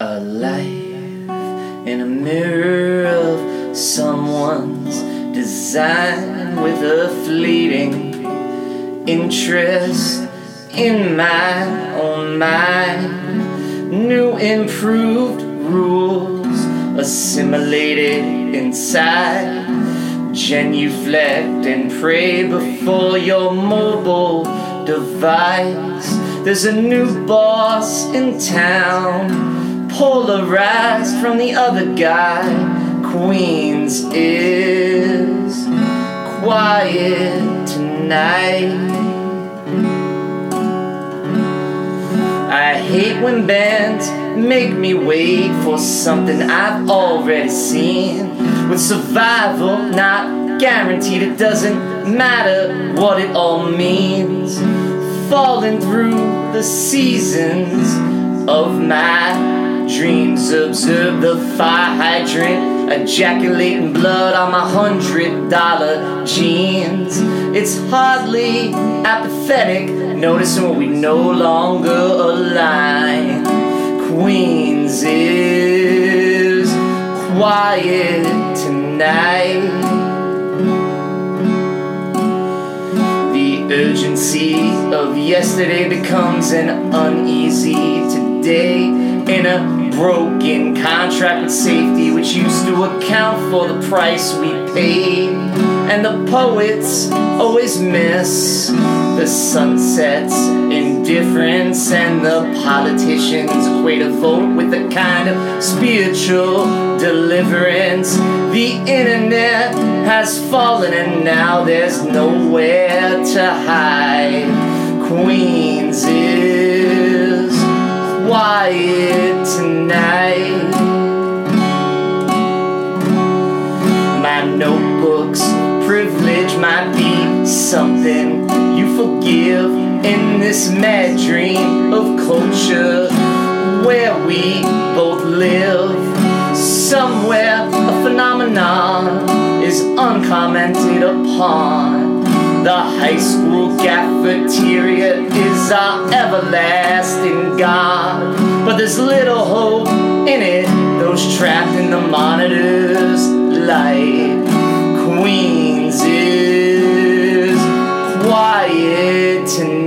Alive in a mirror of someone's design with a fleeting interest in my oh, own mind. New improved rules assimilated inside. Genuflect and pray before your mobile device. There's a new boss in town, polarized from the other guy. Queens is quiet tonight. I hate when bands make me wait for something I've already seen. With survival not guaranteed, it doesn't matter what it all means. Falling through the seasons of my dreams, observe the fire hydrant, ejaculating blood on my hundred dollar jeans. It's hardly apathetic, noticing when we no longer align. Queens is quiet tonight. The urgency of yesterday becomes an uneasy today in a broken contract with safety, which used to account for the price we paid. And the poets always miss the sunsets, indifference, and the politicians equate a vote with a kind of spiritual deliverance. The internet has fallen, and now there's nowhere to hide. Queens is quiet tonight. My notebook's privilege might be something you forgive in this mad dream of culture where we both live. Somewhere a phenomenon is uncommented upon. The high school cafeteria is our everlasting God. But there's little hope in it, those trapped in the monitor's light. Queens is quiet tonight.